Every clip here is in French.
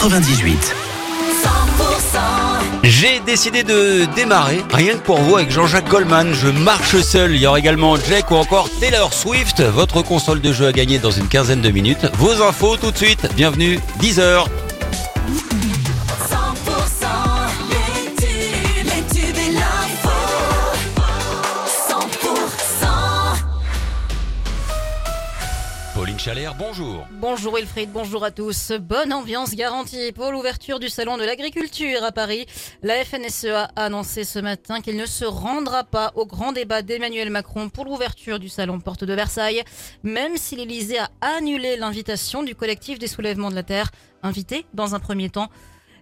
98. J'ai décidé de démarrer rien que pour vous avec Jean-Jacques Goldman. Je marche seul. Il y aura également Jack ou encore Taylor Swift. Votre console de jeu à gagner dans une quinzaine de minutes. Vos infos tout de suite. Bienvenue, 10h. Pauline Chalère, bonjour. Bonjour Wilfried, bonjour à tous. Bonne ambiance garantie pour l'ouverture du Salon de l'Agriculture à Paris. La FNSEA a annoncé ce matin qu'il ne se rendra pas au grand débat d'Emmanuel Macron pour l'ouverture du Salon Porte de Versailles, même si l'Élysée a annulé l'invitation du collectif des soulèvements de la Terre, invité dans un premier temps.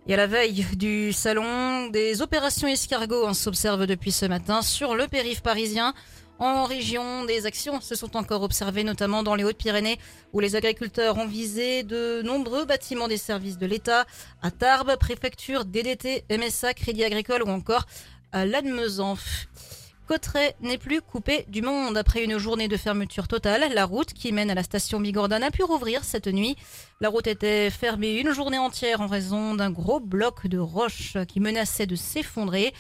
Et à la veille du salon, des opérations escargots on s'observe depuis ce matin sur le périph' parisien. En région, des actions se sont encore observées, notamment dans les Hautes-Pyrénées, où les agriculteurs ont visé de nombreux bâtiments des services de l'État, à Tarbes, préfecture, DDT, MSA, Crédit Agricole ou encore à Lannemezan. Cotteret n'est plus coupé du monde. Après une journée de fermeture totale, la route qui mène à la station Bigordan a pu rouvrir cette nuit. La route était fermée une journée entière en raison d'un gros bloc de roches qui menaçait de s'effondrer.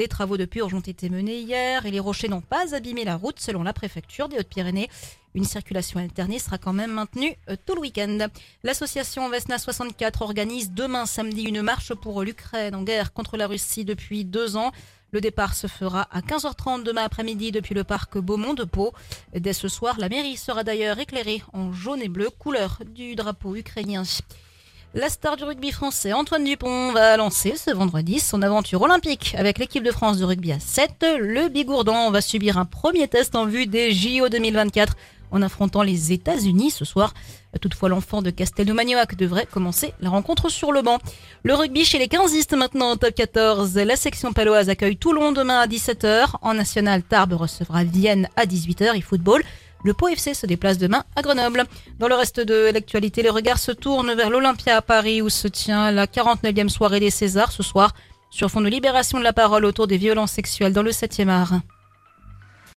Des travaux de purge ont été menés hier et les rochers n'ont pas abîmé la route selon la préfecture des Hautes-Pyrénées. Une circulation alternée sera quand même maintenue euh, tout le week-end. L'association Vesna 64 organise demain samedi une marche pour l'Ukraine en guerre contre la Russie depuis deux ans. Le départ se fera à 15h30 demain après-midi depuis le parc Beaumont de Pau. Dès ce soir, la mairie sera d'ailleurs éclairée en jaune et bleu, couleur du drapeau ukrainien. La star du rugby français, Antoine Dupont, va lancer ce vendredi son aventure olympique avec l'équipe de France de rugby à 7. Le Bigourdan va subir un premier test en vue des JO 2024 en affrontant les États-Unis ce soir. Toutefois, l'enfant de Castelnau-Magnoac devrait commencer la rencontre sur le banc. Le rugby chez les 15istes maintenant en top 14. La section paloise accueille Toulon demain à 17h. En national, Tarbes recevra Vienne à 18h et football. Le Pau FC se déplace demain à Grenoble. Dans le reste de l'actualité, les regards se tournent vers l'Olympia à Paris où se tient la 49e soirée des Césars ce soir sur fond de libération de la parole autour des violences sexuelles dans le 7e art.